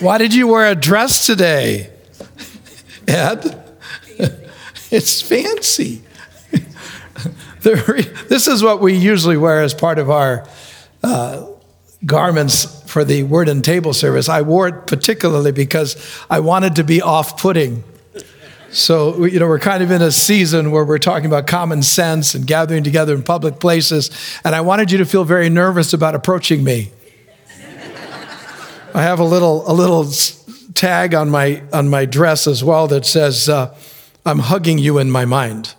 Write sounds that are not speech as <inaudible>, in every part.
Why did you wear a dress today? Ed? It's fancy. this is what we usually wear as part of our uh, garments for the word and table service. I wore it particularly because I wanted to be off putting. So, you know, we're kind of in a season where we're talking about common sense and gathering together in public places. And I wanted you to feel very nervous about approaching me. I have a little, a little tag on my, on my dress as well that says, uh, I'm hugging you in my mind.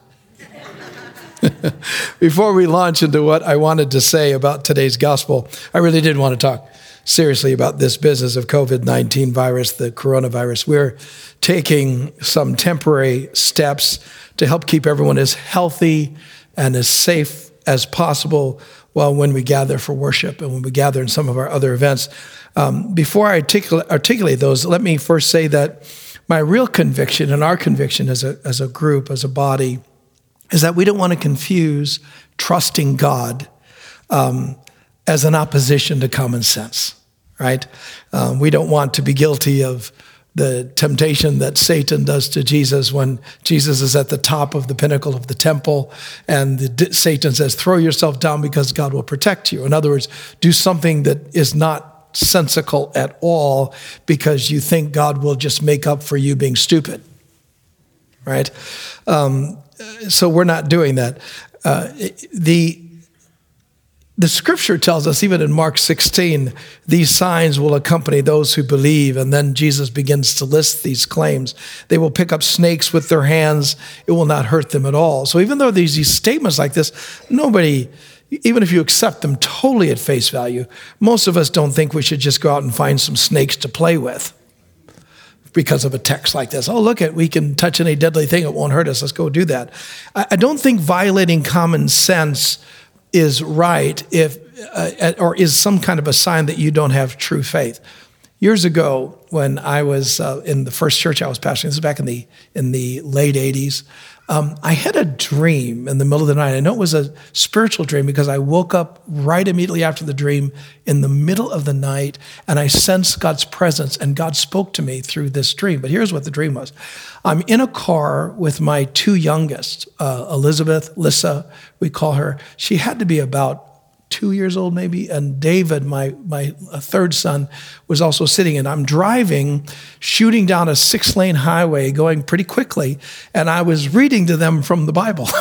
<laughs> Before we launch into what I wanted to say about today's gospel, I really did want to talk seriously about this business of COVID 19 virus, the coronavirus. We're taking some temporary steps to help keep everyone as healthy and as safe as possible while when we gather for worship and when we gather in some of our other events. Um, before I articulate, articulate those, let me first say that my real conviction and our conviction as a, as a group, as a body, is that we don't want to confuse trusting God um, as an opposition to common sense, right? Um, we don't want to be guilty of the temptation that Satan does to Jesus when Jesus is at the top of the pinnacle of the temple and the, Satan says, throw yourself down because God will protect you. In other words, do something that is not sensical at all because you think God will just make up for you being stupid, right? Um, so we're not doing that. Uh, the the scripture tells us, even in Mark 16, these signs will accompany those who believe. And then Jesus begins to list these claims. They will pick up snakes with their hands, it will not hurt them at all. So, even though there's these statements like this, nobody, even if you accept them totally at face value, most of us don't think we should just go out and find some snakes to play with because of a text like this. Oh, look at we can touch any deadly thing; it won't hurt us. Let's go do that. I, don't think violating common sense is right if uh, or is some kind of a sign that you don't have true faith. Years ago, when I was uh, in the first church I was pastoring, this is back in the in the late '80s. Um, I had a dream in the middle of the night. I know it was a spiritual dream because I woke up right immediately after the dream in the middle of the night and I sensed God's presence and God spoke to me through this dream. But here's what the dream was I'm in a car with my two youngest, uh, Elizabeth, Lissa, we call her. She had to be about two years old maybe and david my, my third son was also sitting and i'm driving shooting down a six lane highway going pretty quickly and i was reading to them from the bible. <laughs>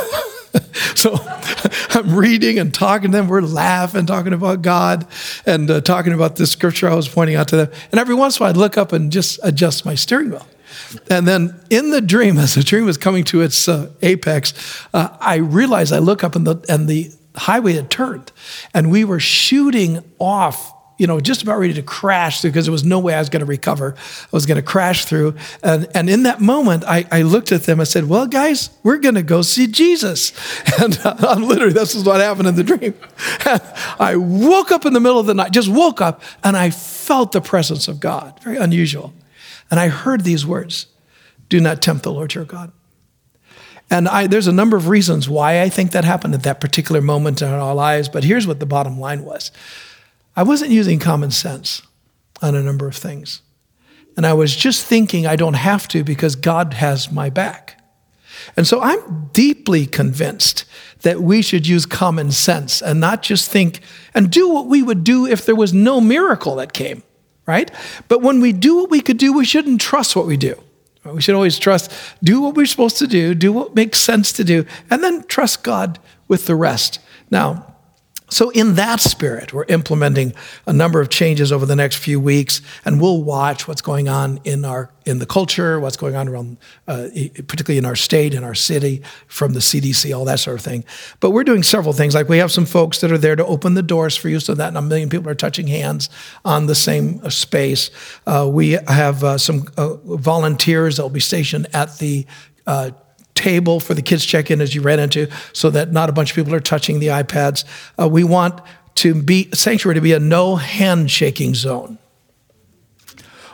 So <laughs> i'm reading and talking to them. We're laughing talking about god and uh, talking about the scripture i was pointing out to them. And every once in a while i'd look up and just adjust my steering wheel. And then in the dream, as the dream was coming to its uh, apex, uh, I realized I look up and the, and the highway had turned and we were shooting off you know, just about ready to crash because there was no way I was going to recover. I was going to crash through. And, and in that moment, I, I looked at them and said, Well, guys, we're going to go see Jesus. <laughs> And uh, <laughs> literally, this is what happened in the dream. I woke up in the middle of the night, just woke up, and I felt the presence of God. Very unusual. And I heard these words Do not tempt the Lord your God. And I, there's a number of reasons why I think that happened at that particular moment in our lives, but here's what the bottom line was I wasn't using common sense on a number of things. And I was just thinking I don't have to because God has my back. And so I'm deeply convinced that we should use common sense and not just think and do what we would do if there was no miracle that came, right? But when we do what we could do, we shouldn't trust what we do. We should always trust, do what we're supposed to do, do what makes sense to do, and then trust God with the rest. Now, so, in that spirit, we're implementing a number of changes over the next few weeks, and we'll watch what's going on in our in the culture, what's going on around, uh, particularly in our state, in our city, from the CDC, all that sort of thing. But we're doing several things. Like we have some folks that are there to open the doors for you, so that a million people are touching hands on the same uh, space. Uh, we have uh, some uh, volunteers that will be stationed at the uh, table for the kids check in as you ran into so that not a bunch of people are touching the iPads. Uh, we want to be sanctuary to be a no handshaking zone.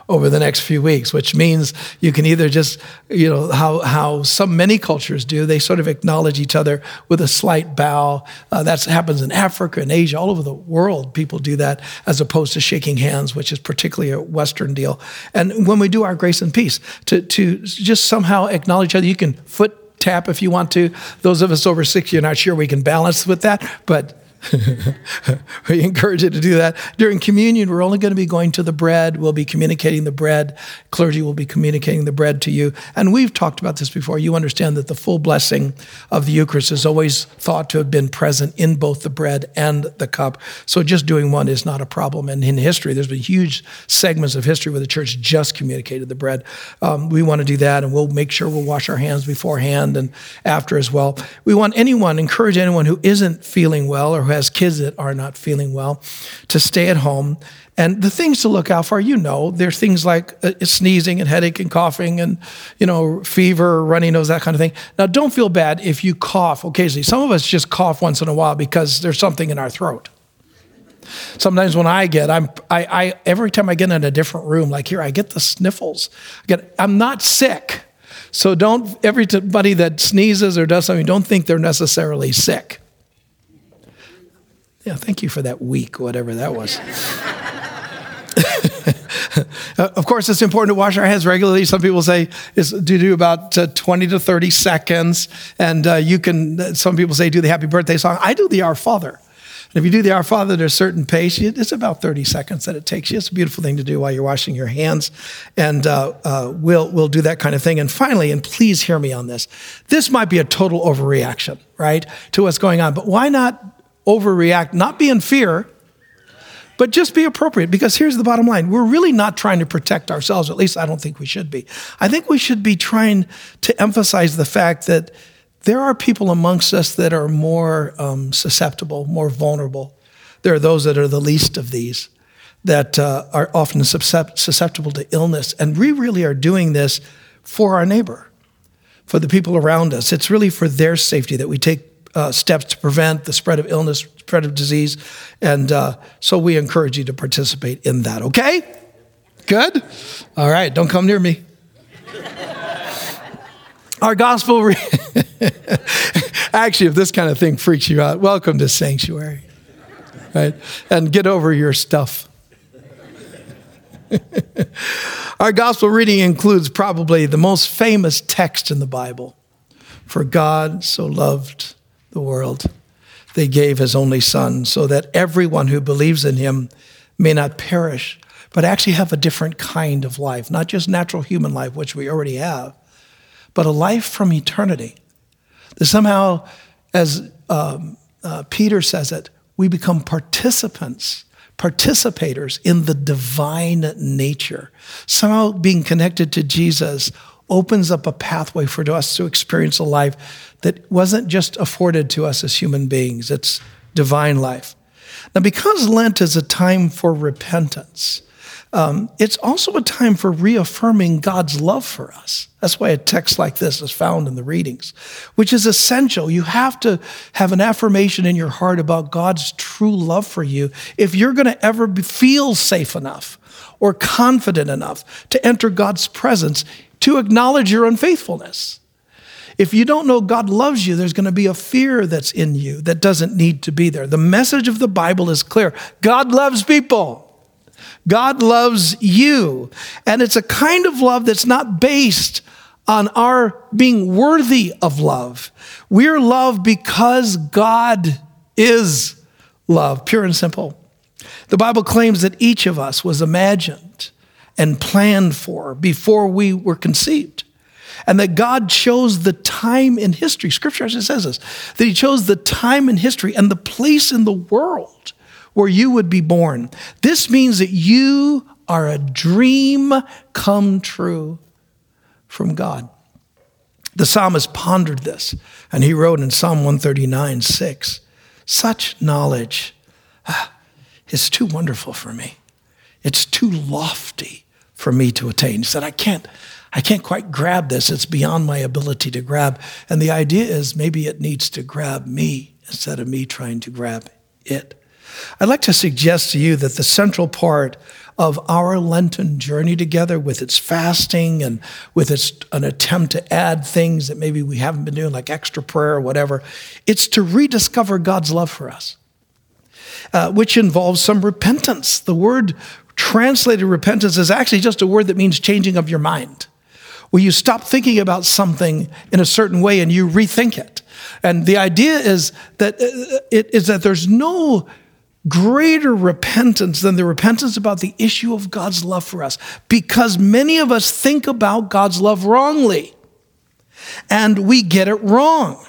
Over the next few weeks, which means you can either just, you know, how, how some many cultures do, they sort of acknowledge each other with a slight bow. Uh, that happens in Africa and Asia, all over the world, people do that as opposed to shaking hands, which is particularly a Western deal. And when we do our grace and peace, to, to just somehow acknowledge each other, you can foot tap if you want to. Those of us over 60 are not sure we can balance with that, but <laughs> we encourage you to do that. During communion, we're only going to be going to the bread. We'll be communicating the bread. Clergy will be communicating the bread to you. And we've talked about this before. You understand that the full blessing of the Eucharist is always thought to have been present in both the bread and the cup. So just doing one is not a problem. And in history, there's been huge segments of history where the church just communicated the bread. Um, we want to do that, and we'll make sure we'll wash our hands beforehand and after as well. We want anyone, encourage anyone who isn't feeling well or who has kids that are not feeling well to stay at home. And the things to look out for, you know, there's things like uh, sneezing and headache and coughing and, you know, fever, runny nose, that kind of thing. Now, don't feel bad if you cough occasionally. Some of us just cough once in a while because there's something in our throat. Sometimes when I get, I'm, I, I, every time I get in a different room, like here, I get the sniffles. I get, I'm not sick. So don't, everybody that sneezes or does something, don't think they're necessarily sick. Yeah, thank you for that week, whatever that was. <laughs> <laughs> uh, of course, it's important to wash our hands regularly. Some people say is to do about uh, 20 to 30 seconds. And uh, you can, uh, some people say do the happy birthday song. I do the Our Father. And if you do the Our Father at a certain pace, it's about 30 seconds that it takes you. It's a beautiful thing to do while you're washing your hands. And uh, uh, we'll, we'll do that kind of thing. And finally, and please hear me on this, this might be a total overreaction, right, to what's going on. But why not overreact, not be in fear, but just be appropriate. Because here's the bottom line we're really not trying to protect ourselves, at least I don't think we should be. I think we should be trying to emphasize the fact that there are people amongst us that are more um, susceptible, more vulnerable. There are those that are the least of these that uh, are often susceptible to illness. And we really are doing this for our neighbor, for the people around us. It's really for their safety that we take uh, steps to prevent the spread of illness, spread of disease. And uh, so we encourage you to participate in that, okay? Good? All right, don't come near me. Our gospel, re- <laughs> actually, if this kind of thing freaks you out, welcome to Sanctuary, right? And get over your stuff. <laughs> Our gospel reading includes probably the most famous text in the Bible. For God so loved the world. They gave his only son so that everyone who believes in him may not perish, but actually have a different kind of life, not just natural human life, which we already have, but a life from eternity. That somehow, as um, uh, Peter says it, we become participants, participators in the divine nature. Somehow being connected to Jesus opens up a pathway for us to experience a life that wasn't just afforded to us as human beings, it's divine life. Now, because Lent is a time for repentance, um, it's also a time for reaffirming God's love for us. That's why a text like this is found in the readings, which is essential. You have to have an affirmation in your heart about God's true love for you if you're going to ever feel safe enough or confident enough to enter God's presence to acknowledge your unfaithfulness. If you don't know God loves you, there's going to be a fear that's in you that doesn't need to be there. The message of the Bible is clear God loves people. God loves you. And it's a kind of love that's not based on our being worthy of love. We're loved because God is love, pure and simple. The Bible claims that each of us was imagined and planned for before we were conceived. And that God chose the time in history, scripture actually says this, that He chose the time in history and the place in the world where you would be born. This means that you are a dream come true from God. The psalmist pondered this, and he wrote in Psalm 139 6 Such knowledge ah, is too wonderful for me. It's too lofty for me to attain. He said, I can't, I can't quite grab this. It's beyond my ability to grab. And the idea is maybe it needs to grab me instead of me trying to grab it. I'd like to suggest to you that the central part of our Lenten journey together with its fasting and with its an attempt to add things that maybe we haven't been doing, like extra prayer or whatever. It's to rediscover God's love for us, uh, which involves some repentance. The word translated repentance is actually just a word that means changing of your mind, where you stop thinking about something in a certain way and you rethink it. And the idea is that uh, it is that there's no greater repentance than the repentance about the issue of God's love for us because many of us think about God's love wrongly and we get it wrong.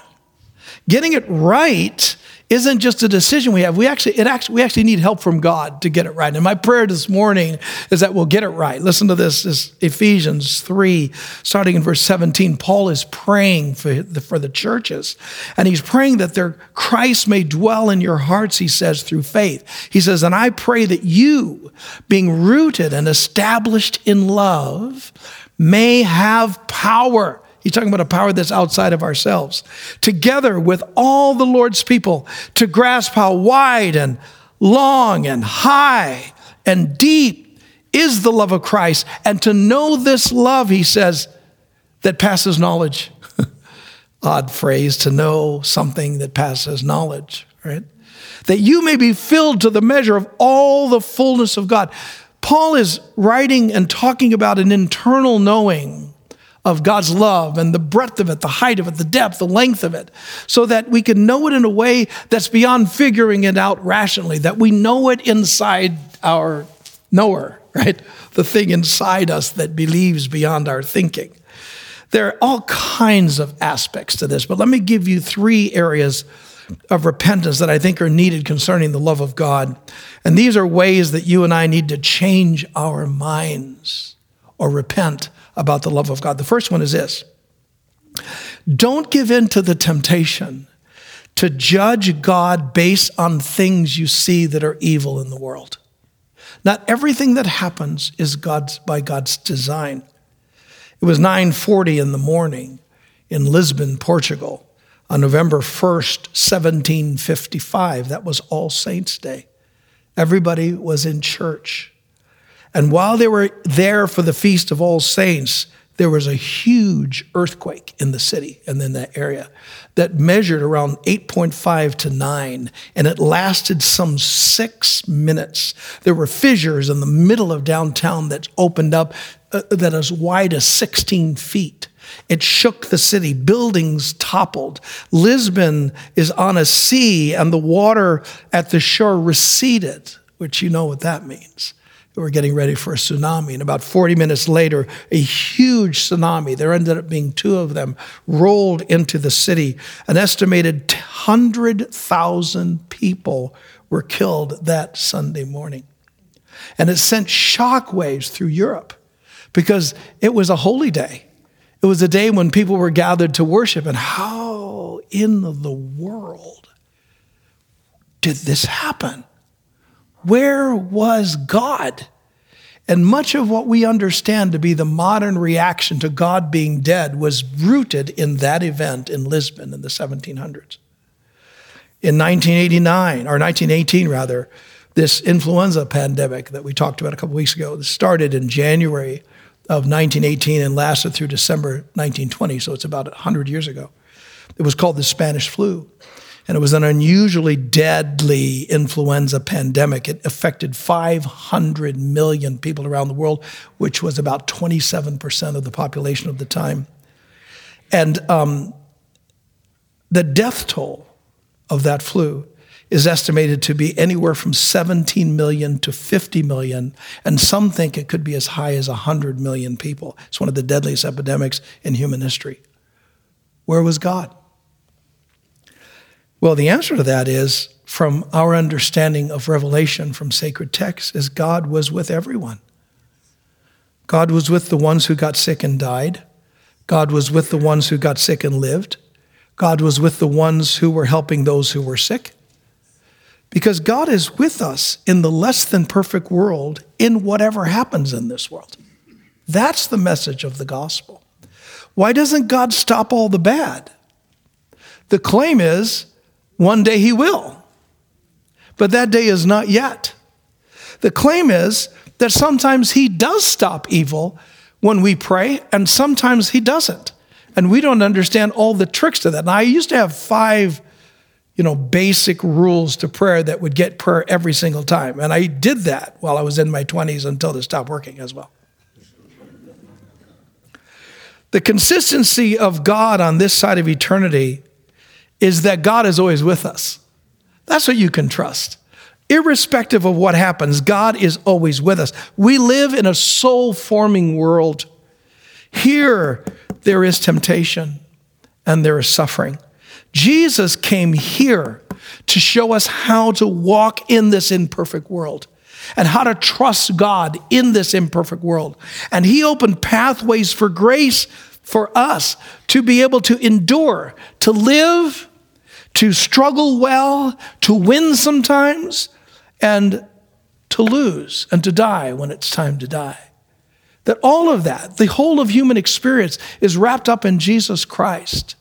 Getting it right isn't just a decision we have. We actually, it actually, we actually need help from God to get it right. And my prayer this morning is that we'll get it right. Listen to this, this Ephesians 3, starting in verse 17. Paul is praying for the, for the churches, and he's praying that their Christ may dwell in your hearts, he says, through faith. He says, And I pray that you, being rooted and established in love, may have power He's talking about a power that's outside of ourselves. Together with all the Lord's people to grasp how wide and long and high and deep is the love of Christ. And to know this love, he says, that passes knowledge. <laughs> Odd phrase to know something that passes knowledge, right? That you may be filled to the measure of all the fullness of God. Paul is writing and talking about an internal knowing of God's love and the breadth of it, the height of it, the depth, the length of it, so that we can know it in a way that's beyond figuring it out rationally, that we know it inside our knower, right? The thing inside us that believes beyond our thinking. There are all kinds of aspects to this, but let me give you three areas of repentance that I think are needed concerning the love of God. And these are ways that you and I need to change our minds or repent about the love of God. The first one is this don't give in to the temptation to judge God based on things you see that are evil in the world. Not everything that happens is God's by God's design. It was 9:40 in the morning in Lisbon, Portugal, on November 1st, 1755. That was All Saints Day. Everybody was in church. And while they were there for the Feast of All Saints, there was a huge earthquake in the city and in that area that measured around 8.5 to 9, and it lasted some six minutes. There were fissures in the middle of downtown that opened up uh, that as wide as 16 feet. It shook the city. Buildings toppled. Lisbon is on a sea, and the water at the shore receded, which you know what that means were getting ready for a tsunami. And about 40 minutes later, a huge tsunami, there ended up being two of them, rolled into the city. An estimated 100,000 people were killed that Sunday morning. And it sent shockwaves through Europe because it was a holy day. It was a day when people were gathered to worship. And how in the world did this happen? Where was God? And much of what we understand to be the modern reaction to God being dead was rooted in that event in Lisbon in the 1700s. In 1989, or 1918 rather, this influenza pandemic that we talked about a couple weeks ago started in January of 1918 and lasted through December 1920, so it's about 100 years ago. It was called the Spanish flu and it was an unusually deadly influenza pandemic. It affected 500 million people around the world, which was about 27% of the population of the time. And um, the death toll of that flu is estimated to be anywhere from 17 million to 50 million, and some think it could be as high as 100 million people. It's one of the deadliest epidemics in human history. Where was God? Well, the answer to that is from our understanding of revelation from sacred texts is God was with everyone. God was with the ones who got sick and died. God was with the ones who got sick and lived. God was with the ones who were helping those who were sick. Because God is with us in the less than perfect world in whatever happens in this world. That's the message of the gospel. Why doesn't God stop all the bad? The claim is one day he will. But that day is not yet. The claim is that sometimes He does stop evil when we pray, and sometimes He doesn't. And we don't understand all the tricks to that. And I used to have five, you know, basic rules to prayer that would get prayer every single time. And I did that while I was in my 20s until it stopped working as well. The consistency of God on this side of eternity is that God is always with us. That's what you can trust. Irrespective of what happens, God is always with us. We live in a soul forming world. Here, there is temptation and there is suffering. Jesus came here to show us how to walk in this imperfect world and how to trust God in this imperfect world. And He opened pathways for grace for us to be able to endure, to live, to struggle well, to win sometimes, and to lose and to die when it's time to die. That all of that, the whole of human experience, is wrapped up in Jesus Christ.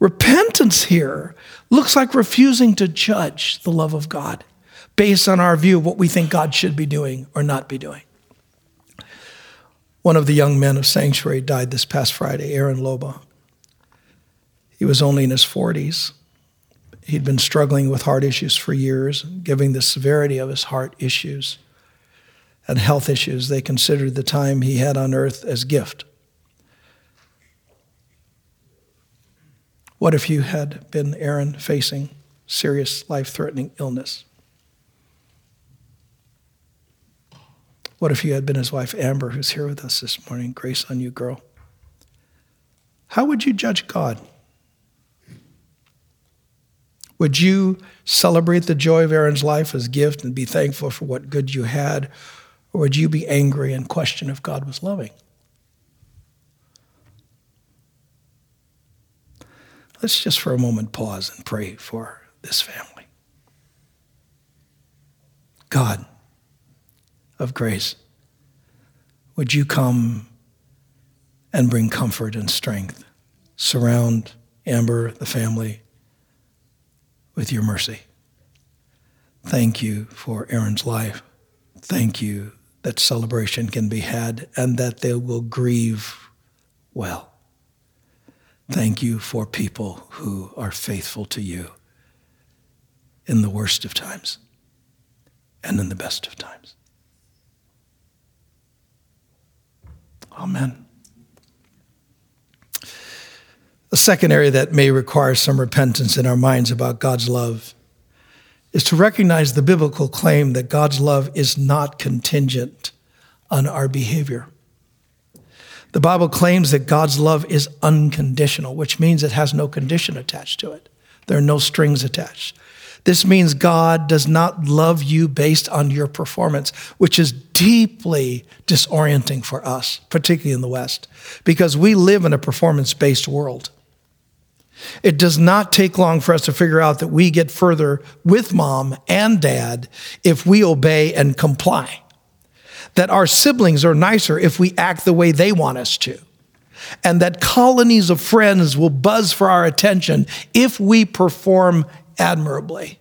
Repentance here looks like refusing to judge the love of God based on our view of what we think God should be doing or not be doing. One of the young men of Sanctuary died this past Friday, Aaron Loba. He was only in his 40s. He'd been struggling with heart issues for years, given the severity of his heart issues and health issues, they considered the time he had on earth as gift. What if you had been Aaron facing serious life threatening illness? What if you had been his wife Amber, who's here with us this morning? Grace on you, girl. How would you judge God? Would you celebrate the joy of Aaron's life as gift and be thankful for what good you had? Or would you be angry and question if God was loving? Let's just for a moment pause and pray for this family. God of grace, would you come and bring comfort and strength? Surround Amber, the family, with your mercy. Thank you for Aaron's life. Thank you that celebration can be had and that they will grieve well. Thank you for people who are faithful to you in the worst of times and in the best of times. Amen. A second area that may require some repentance in our minds about God's love is to recognize the biblical claim that God's love is not contingent on our behavior. The Bible claims that God's love is unconditional, which means it has no condition attached to it. There are no strings attached. This means God does not love you based on your performance, which is deeply disorienting for us, particularly in the West, because we live in a performance based world. It does not take long for us to figure out that we get further with mom and dad if we obey and comply. That our siblings are nicer if we act the way they want us to. And that colonies of friends will buzz for our attention if we perform admirably.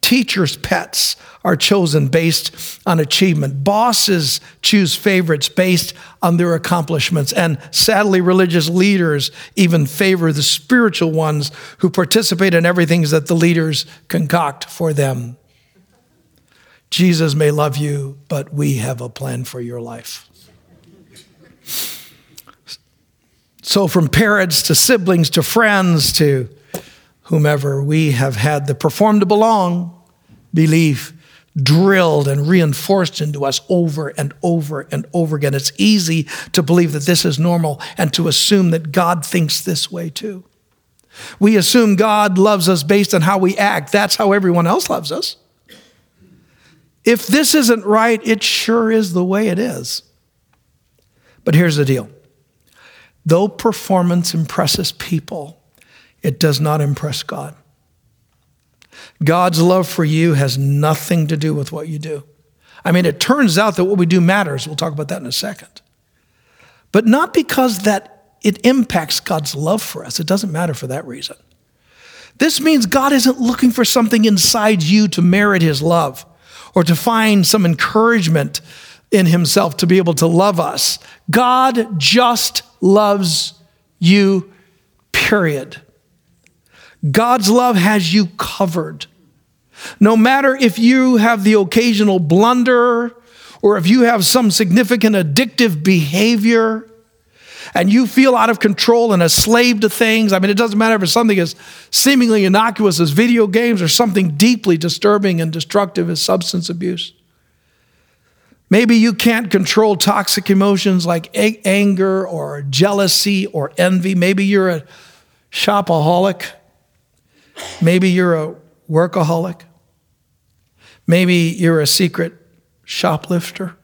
Teachers' pets are chosen based on achievement. Bosses choose favorites based on their accomplishments. And sadly, religious leaders even favor the spiritual ones who participate in everything that the leaders concoct for them. Jesus may love you, but we have a plan for your life. So, from parents to siblings to friends to whomever, we have had the perform to belong belief drilled and reinforced into us over and over and over again. It's easy to believe that this is normal and to assume that God thinks this way too. We assume God loves us based on how we act. That's how everyone else loves us. If this isn't right, it sure is the way it is. But here's the deal though performance impresses people, it does not impress God. God's love for you has nothing to do with what you do. I mean, it turns out that what we do matters. We'll talk about that in a second. But not because that it impacts God's love for us. It doesn't matter for that reason. This means God isn't looking for something inside you to merit his love or to find some encouragement in himself to be able to love us. God just loves you, period. God's love has you covered. No matter if you have the occasional blunder or if you have some significant addictive behavior and you feel out of control and a slave to things. I mean, it doesn't matter if it's something as seemingly innocuous as video games or something deeply disturbing and destructive as substance abuse. Maybe you can't control toxic emotions like anger or jealousy or envy. Maybe you're a shopaholic. Maybe you're a workaholic. Maybe you're a secret shoplifter.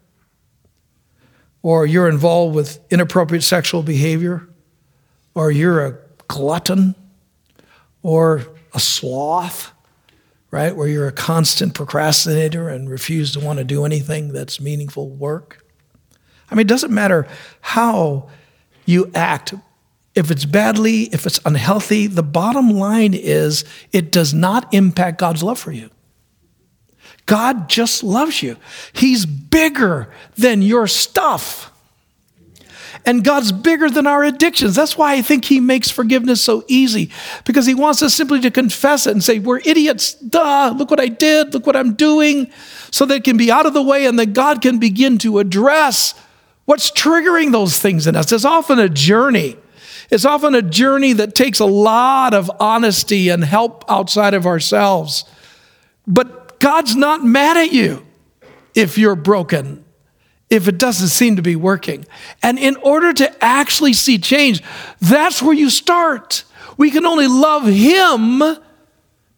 Or you're involved with inappropriate sexual behavior. Or you're a glutton. Or a sloth right? Where you're a constant procrastinator and refuse to want to do anything that's meaningful work. I mean, it doesn't matter how you act. If it's badly, if it's unhealthy, the bottom line is it does not impact God's love for you. God just loves you. He's bigger than your stuff. And God's bigger than our addictions. That's why I think He makes forgiveness so easy, because He wants us simply to confess it and say, We're idiots. Duh, look what I did, look what I'm doing, so that it can be out of the way and that God can begin to address what's triggering those things in us. It's often a journey. It's often a journey that takes a lot of honesty and help outside of ourselves. But God's not mad at you if you're broken if it doesn't seem to be working. And in order to actually see change, that's where you start. We can only love Him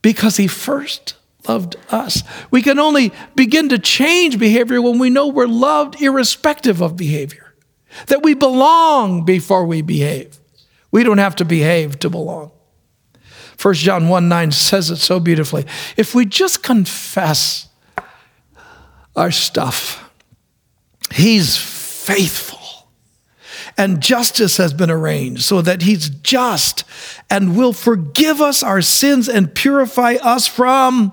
because He first loved us. We can only begin to change behavior when we know we're loved irrespective of behavior, that we belong before we behave. We don't have to behave to belong. 1 John 1 9 says it so beautifully. If we just confess our stuff, He's faithful. And justice has been arranged so that He's just and will forgive us our sins and purify us from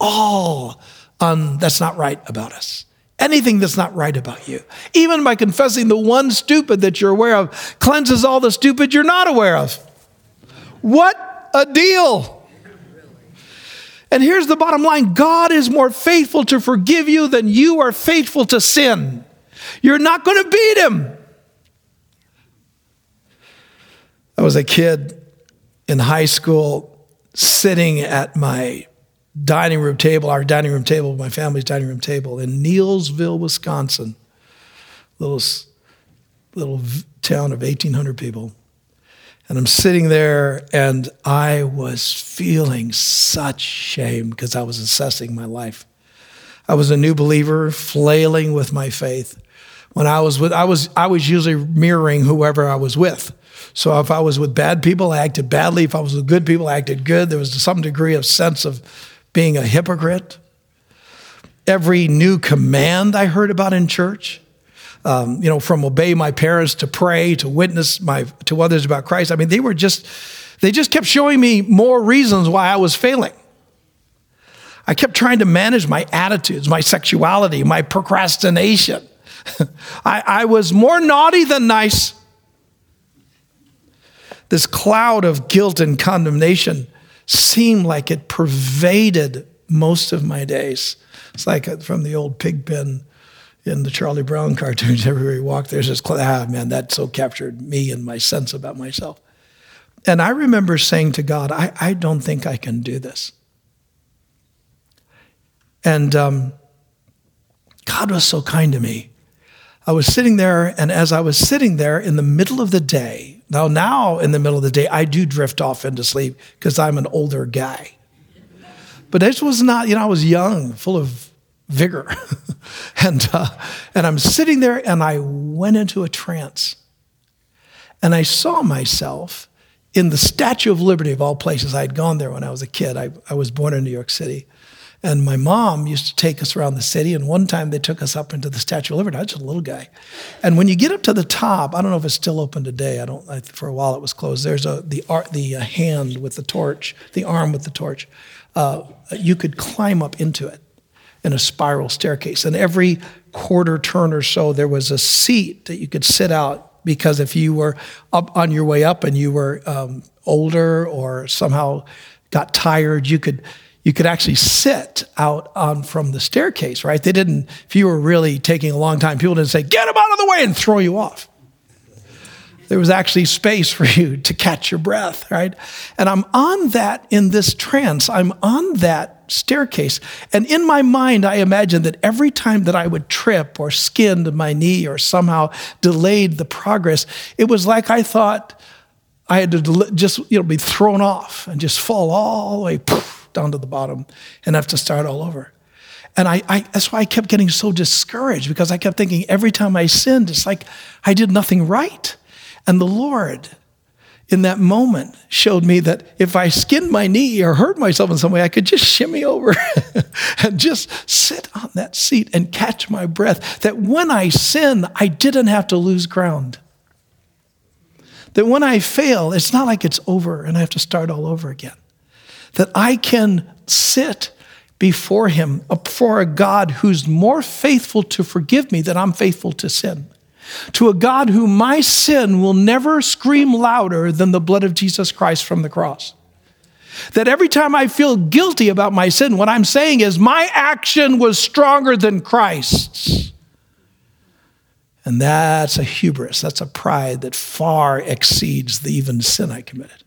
all um, that's not right about us. Anything that's not right about you. Even by confessing the one stupid that you're aware of cleanses all the stupid you're not aware of. What a deal! And here's the bottom line God is more faithful to forgive you than you are faithful to sin. You're not going to beat him. I was a kid in high school sitting at my dining room table, our dining room table, my family's dining room table in Neillsville, Wisconsin, little, little town of 1,800 people. And I'm sitting there and I was feeling such shame because I was assessing my life. I was a new believer, flailing with my faith. When I was with, I was, I was usually mirroring whoever I was with. So if I was with bad people, I acted badly. If I was with good people, I acted good. There was some degree of sense of being a hypocrite. Every new command I heard about in church, um, you know, from obey my parents to pray to witness my to others about Christ. I mean, they were just they just kept showing me more reasons why I was failing. I kept trying to manage my attitudes, my sexuality, my procrastination. <laughs> I, I was more naughty than nice. This cloud of guilt and condemnation seemed like it pervaded most of my days. It's like from the old pigpen in the Charlie Brown cartoons, <laughs> everywhere you walk, there's this, ah, man, that so captured me and my sense about myself. And I remember saying to God, I, I don't think I can do this. And um, God was so kind to me. I was sitting there, and as I was sitting there in the middle of the day, now, now in the middle of the day, I do drift off into sleep because I'm an older guy. But this was not, you know, I was young, full of vigor. <laughs> and, uh, and I'm sitting there and I went into a trance. And I saw myself in the Statue of Liberty, of all places. I had gone there when I was a kid. I, I was born in New York City. And my mom used to take us around the city. And one time they took us up into the Statue of Liberty. I was just a little guy. And when you get up to the top, I don't know if it's still open today. I don't. I, for a while it was closed. There's a the art, the uh, hand with the torch, the arm with the torch. Uh, you could climb up into it in a spiral staircase. And every quarter turn or so, there was a seat that you could sit out because if you were up on your way up and you were um, older or somehow got tired, you could you could actually sit out on from the staircase, right? They didn't, if you were really taking a long time, people didn't say, get him out of the way and throw you off. There was actually space for you to catch your breath, right? And I'm on that in this trance. I'm on that staircase. And in my mind, I imagined that every time that I would trip or skinned my knee or somehow delayed the progress, it was like I thought I had to just you know be thrown off and just fall all the way poof, down to the bottom and have to start all over. And I, I, that's why I kept getting so discouraged because I kept thinking every time I sinned, it's like I did nothing right. And the Lord, in that moment, showed me that if I skinned my knee or hurt myself in some way, I could just shimmy over <laughs> and just sit on that seat and catch my breath. That when I sin, I didn't have to lose ground. That when I fail, it's not like it's over and I have to start all over again. That I can sit before Him, before a God who's more faithful to forgive me than I'm faithful to sin to a God who my sin will never scream louder than the blood of Jesus Christ from the cross. That every time I feel guilty about my sin, what I'm saying is my action was stronger than Christ's. And that's a hubris, that's a pride that far exceeds the even sin I committed.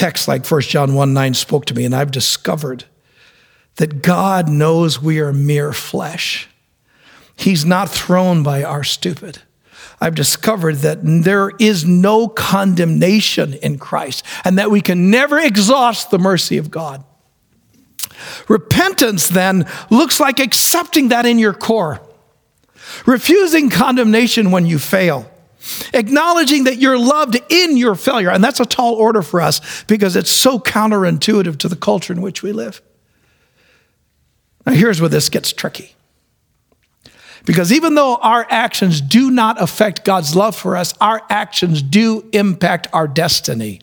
Texts like 1 John 1 9 spoke to me, and I've discovered that God knows we are mere flesh He's not thrown by our stupid. I've discovered that there is no condemnation in Christ and that we can never exhaust the mercy of God. Repentance then looks like accepting that in your core, refusing condemnation when you fail, acknowledging that you're loved in your failure. And that's a tall order for us because it's so counterintuitive to the culture in which we live. Now, here's where this gets tricky. Because even though our actions do not affect God's love for us, our actions do impact our destiny.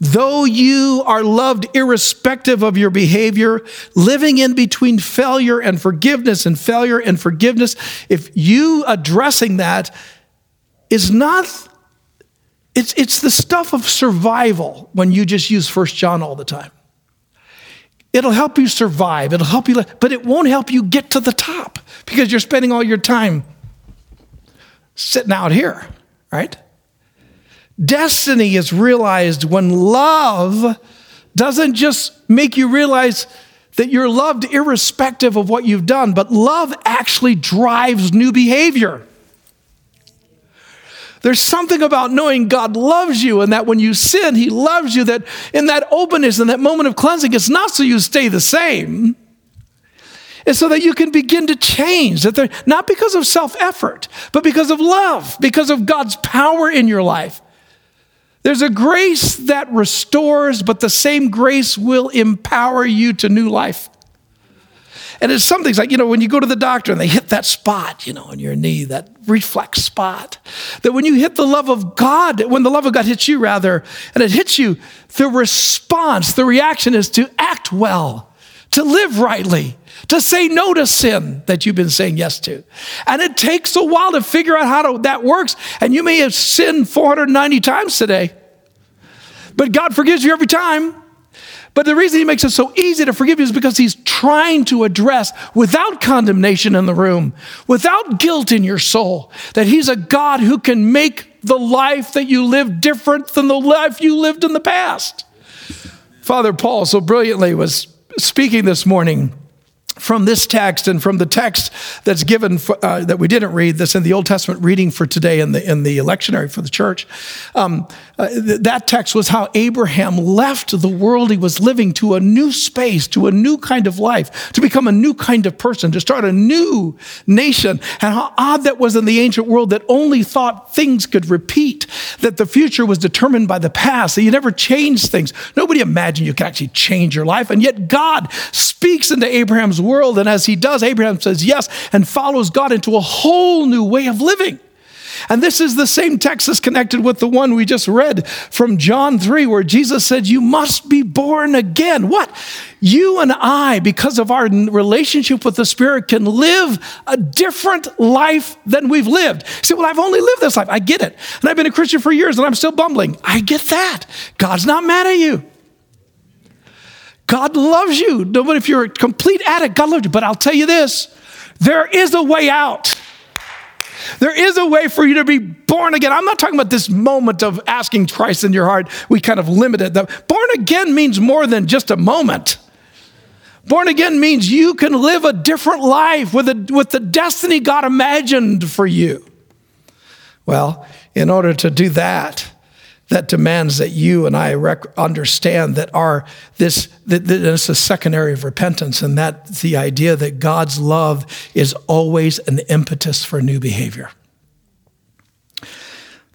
Though you are loved irrespective of your behavior, living in between failure and forgiveness and failure and forgiveness, if you addressing that is not, it's, it's the stuff of survival when you just use First John all the time. It'll help you survive, it'll help you, but it won't help you get to the top because you're spending all your time sitting out here, right? Destiny is realized when love doesn't just make you realize that you're loved irrespective of what you've done, but love actually drives new behavior. There's something about knowing God loves you and that when you sin, He loves you, that in that openness, and that moment of cleansing, it's not so you stay the same. It's so that you can begin to change, that they're not because of self effort, but because of love, because of God's power in your life. There's a grace that restores, but the same grace will empower you to new life. And it's some things like, you know, when you go to the doctor and they hit that spot, you know, on your knee, that reflex spot, that when you hit the love of God, when the love of God hits you, rather, and it hits you, the response, the reaction is to act well, to live rightly, to say no to sin that you've been saying yes to. And it takes a while to figure out how to, that works. And you may have sinned 490 times today, but God forgives you every time. But the reason he makes it so easy to forgive you is because he's trying to address without condemnation in the room, without guilt in your soul, that he's a God who can make the life that you live different than the life you lived in the past. Father Paul so brilliantly was speaking this morning from this text and from the text that's given for, uh, that we didn't read that's in the old testament reading for today in the in the lectionary for the church um, uh, th- that text was how abraham left the world he was living to a new space to a new kind of life to become a new kind of person to start a new nation. And how odd that was in the ancient world that only thought things could repeat that the future was determined by the past that you never change things. Nobody imagined you could actually change your life. And yet god speaks into abraham's world. And as he does, Abraham says yes and follows God into a whole new way of living. And this is the same text that's connected with the one we just read from John 3, where Jesus said, You must be born again. What? You and I, because of our relationship with the Spirit, can live a different life than we've lived. say, Well, I've only lived this life. I get it. And I've been a Christian for years and I'm still bumbling. I get that. God's not mad at you. God loves you. No, but if you're a complete addict, God loves you. But I'll tell you this there is a way out. There is a way for you to be born again. I'm not talking about this moment of asking Christ in your heart. We kind of limit it. Born again means more than just a moment. Born again means you can live a different life with, a, with the destiny God imagined for you. Well, in order to do that, that demands that you and I rec- understand that our this that, that it's a second of repentance, and that the idea that God's love is always an impetus for new behavior.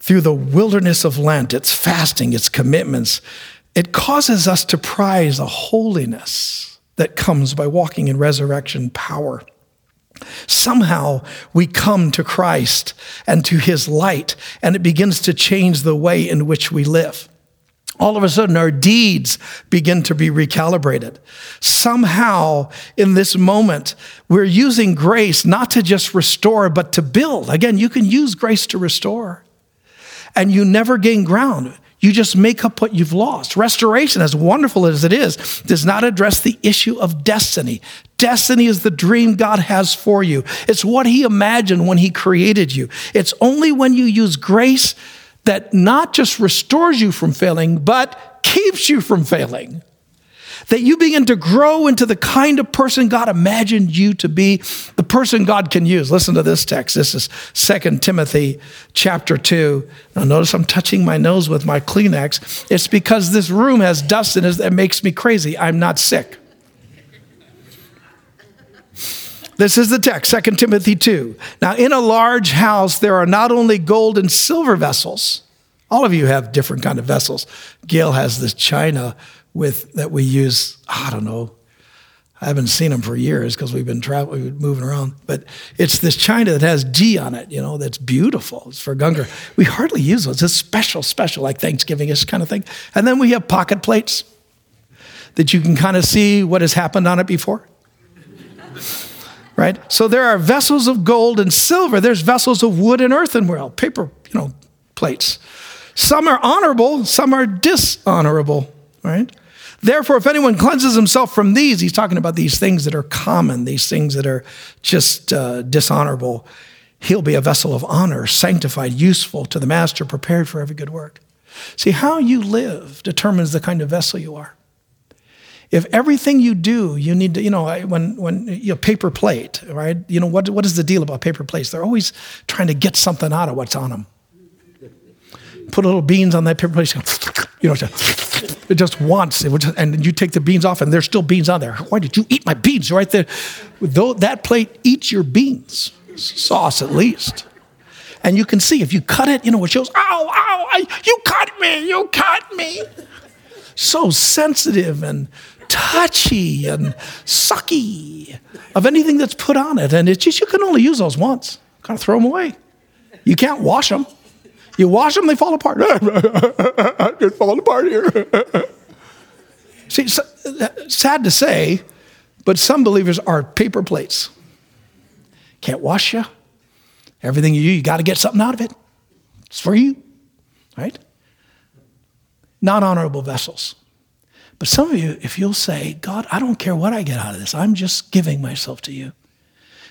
Through the wilderness of Lent, its fasting, its commitments, it causes us to prize a holiness that comes by walking in resurrection power. Somehow we come to Christ and to his light, and it begins to change the way in which we live. All of a sudden, our deeds begin to be recalibrated. Somehow, in this moment, we're using grace not to just restore, but to build. Again, you can use grace to restore, and you never gain ground. You just make up what you've lost. Restoration, as wonderful as it is, does not address the issue of destiny. Destiny is the dream God has for you, it's what He imagined when He created you. It's only when you use grace that not just restores you from failing, but keeps you from failing that you begin to grow into the kind of person God imagined you to be, the person God can use. Listen to this text. This is 2 Timothy chapter 2. Now notice I'm touching my nose with my Kleenex. It's because this room has dust in it that makes me crazy. I'm not sick. This is the text, 2 Timothy 2. Now, in a large house, there are not only gold and silver vessels. All of you have different kind of vessels. Gail has this china with that we use. I don't know. I haven't seen them for years because we've been traveling, moving around. But it's this china that has G on it, you know, that's beautiful. It's for Gungor. We hardly use those. It's a special, special, like Thanksgiving-ish kind of thing. And then we have pocket plates that you can kind of see what has happened on it before. right? So there are vessels of gold and silver. There's vessels of wood and earthenware, paper, you know, plates. Some are honorable, some are dishonorable, right? Therefore, if anyone cleanses himself from these, he's talking about these things that are common, these things that are just uh, dishonorable, he'll be a vessel of honor, sanctified, useful to the master, prepared for every good work. See, how you live determines the kind of vessel you are. If everything you do, you need to, you know, when, when, you know, paper plate, right? You know, what, what is the deal about paper plates? They're always trying to get something out of what's on them. Put a little beans on that paper plate, <laughs> you know, it just wants, it just, and you take the beans off and there's still beans on there. Why did you eat my beans right there? Though that plate eats your beans, sauce at least. And you can see if you cut it, you know, it shows, ow, ow, I, you cut me, you cut me. So sensitive and touchy and sucky of anything that's put on it. And it's just, you can only use those once. Kind of throw them away. You can't wash them. You wash them, they fall apart. <laughs> They're falling apart here. <laughs> See, so, sad to say, but some believers are paper plates. Can't wash you. Everything you do, you got to get something out of it. It's for you, right? Not honorable vessels. But some of you, if you'll say, God, I don't care what I get out of this, I'm just giving myself to you.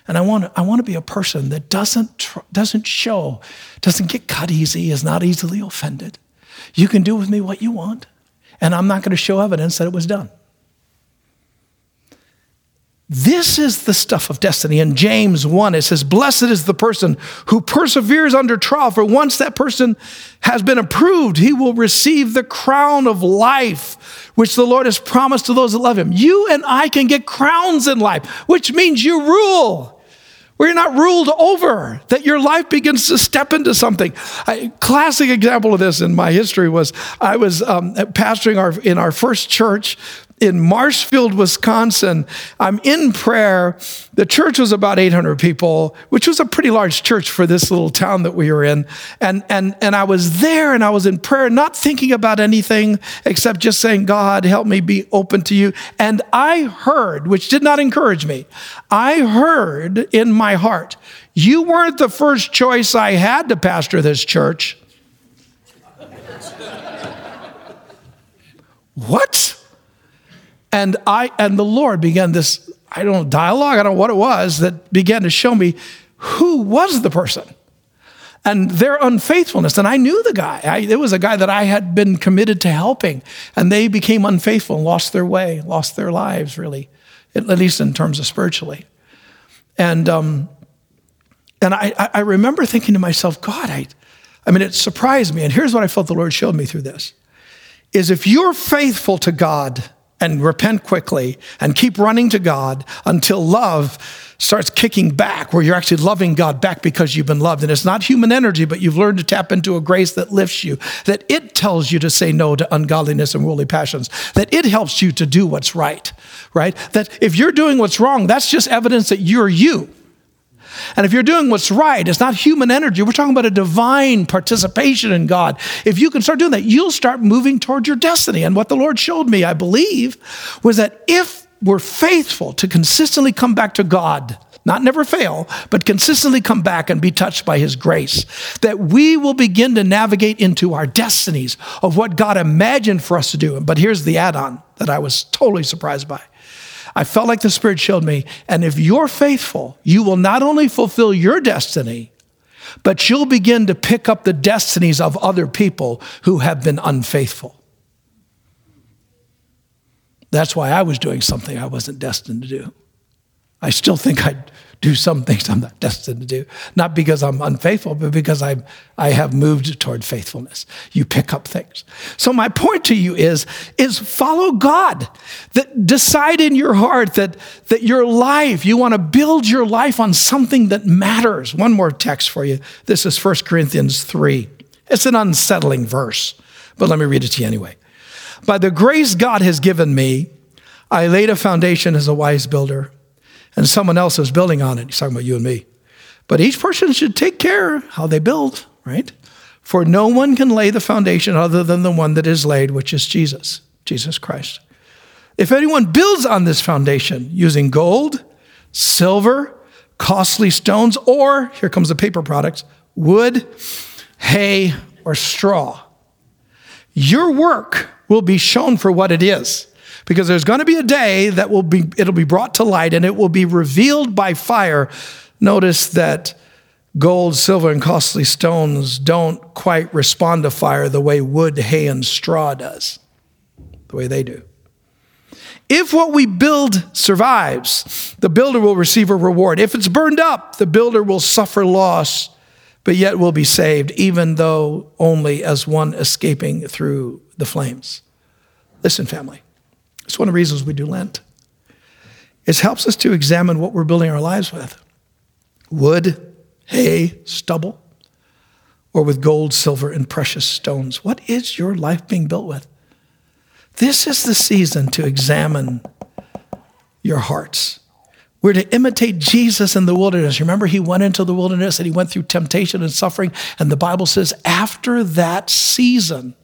And I want, I want to be a person that doesn't, tr- doesn't show, doesn't get cut easy, is not easily offended. You can do with me what you want, and I'm not going to show evidence that it was done. This is the stuff of destiny. In James 1, it says, Blessed is the person who perseveres under trial, for once that person has been approved, he will receive the crown of life, which the Lord has promised to those that love him. You and I can get crowns in life, which means you rule where you're not ruled over, that your life begins to step into something. A classic example of this in my history was I was um, pastoring our, in our first church in Marshfield, Wisconsin. I'm in prayer. The church was about 800 people, which was a pretty large church for this little town that we were in. And, and, and I was there and I was in prayer, not thinking about anything except just saying, God, help me be open to you. And I heard, which did not encourage me, I heard in my heart, you weren't the first choice I had to pastor this church. <laughs> what? And I and the Lord began this, I don't know, dialogue, I don't know what it was, that began to show me who was the person and their unfaithfulness. And I knew the guy. I, it was a guy that I had been committed to helping, and they became unfaithful and lost their way, lost their lives, really, at least in terms of spiritually. And um, and I, I remember thinking to myself, God, I, I mean, it surprised me. And here's what I felt the Lord showed me through this: is if you're faithful to God and repent quickly and keep running to God until love starts kicking back, where you're actually loving God back because you've been loved. And it's not human energy, but you've learned to tap into a grace that lifts you, that it tells you to say no to ungodliness and worldly passions, that it helps you to do what's right, right? That if you're doing what's wrong, that's just evidence that you're you. And if you're doing what's right, it's not human energy. We're talking about a divine participation in God. If you can start doing that, you'll start moving toward your destiny. And what the Lord showed me, I believe, was that if we're faithful to consistently come back to God, not never fail, but consistently come back and be touched by His grace, that we will begin to navigate into our destinies of what God imagined for us to do. But here's the add on that I was totally surprised by. I felt like the Spirit showed me, and if you're faithful, you will not only fulfill your destiny, but you'll begin to pick up the destinies of other people who have been unfaithful. That's why I was doing something I wasn't destined to do. I still think I'd do some things I'm not destined to do. Not because I'm unfaithful, but because I'm, I have moved toward faithfulness. You pick up things. So my point to you is, is follow God. That decide in your heart that, that your life, you want to build your life on something that matters. One more text for you. This is 1 Corinthians 3. It's an unsettling verse, but let me read it to you anyway. By the grace God has given me, I laid a foundation as a wise builder and someone else is building on it. He's talking about you and me. But each person should take care how they build, right? For no one can lay the foundation other than the one that is laid, which is Jesus, Jesus Christ. If anyone builds on this foundation using gold, silver, costly stones, or here comes the paper products, wood, hay, or straw, your work will be shown for what it is because there's going to be a day that will be it'll be brought to light and it will be revealed by fire. Notice that gold silver and costly stones don't quite respond to fire the way wood hay and straw does the way they do. If what we build survives the builder will receive a reward. If it's burned up the builder will suffer loss but yet will be saved even though only as one escaping through the flames. Listen family it's one of the reasons we do Lent. It helps us to examine what we're building our lives with wood, hay, stubble, or with gold, silver, and precious stones. What is your life being built with? This is the season to examine your hearts. We're to imitate Jesus in the wilderness. Remember, he went into the wilderness and he went through temptation and suffering. And the Bible says, after that season,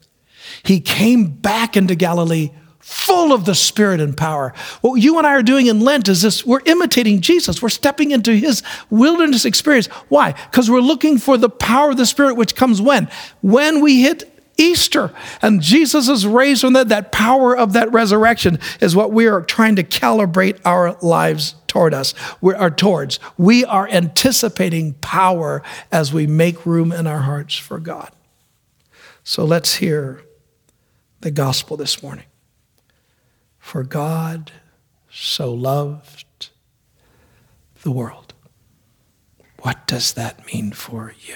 he came back into Galilee full of the Spirit and power. What you and I are doing in Lent is this we're imitating Jesus. We're stepping into his wilderness experience. Why? Because we're looking for the power of the Spirit, which comes when? When we hit Easter and Jesus is raised from that. That power of that resurrection is what we are trying to calibrate our lives toward us. We are towards. We are anticipating power as we make room in our hearts for God. So let's hear the gospel this morning. For God so loved the world. What does that mean for you?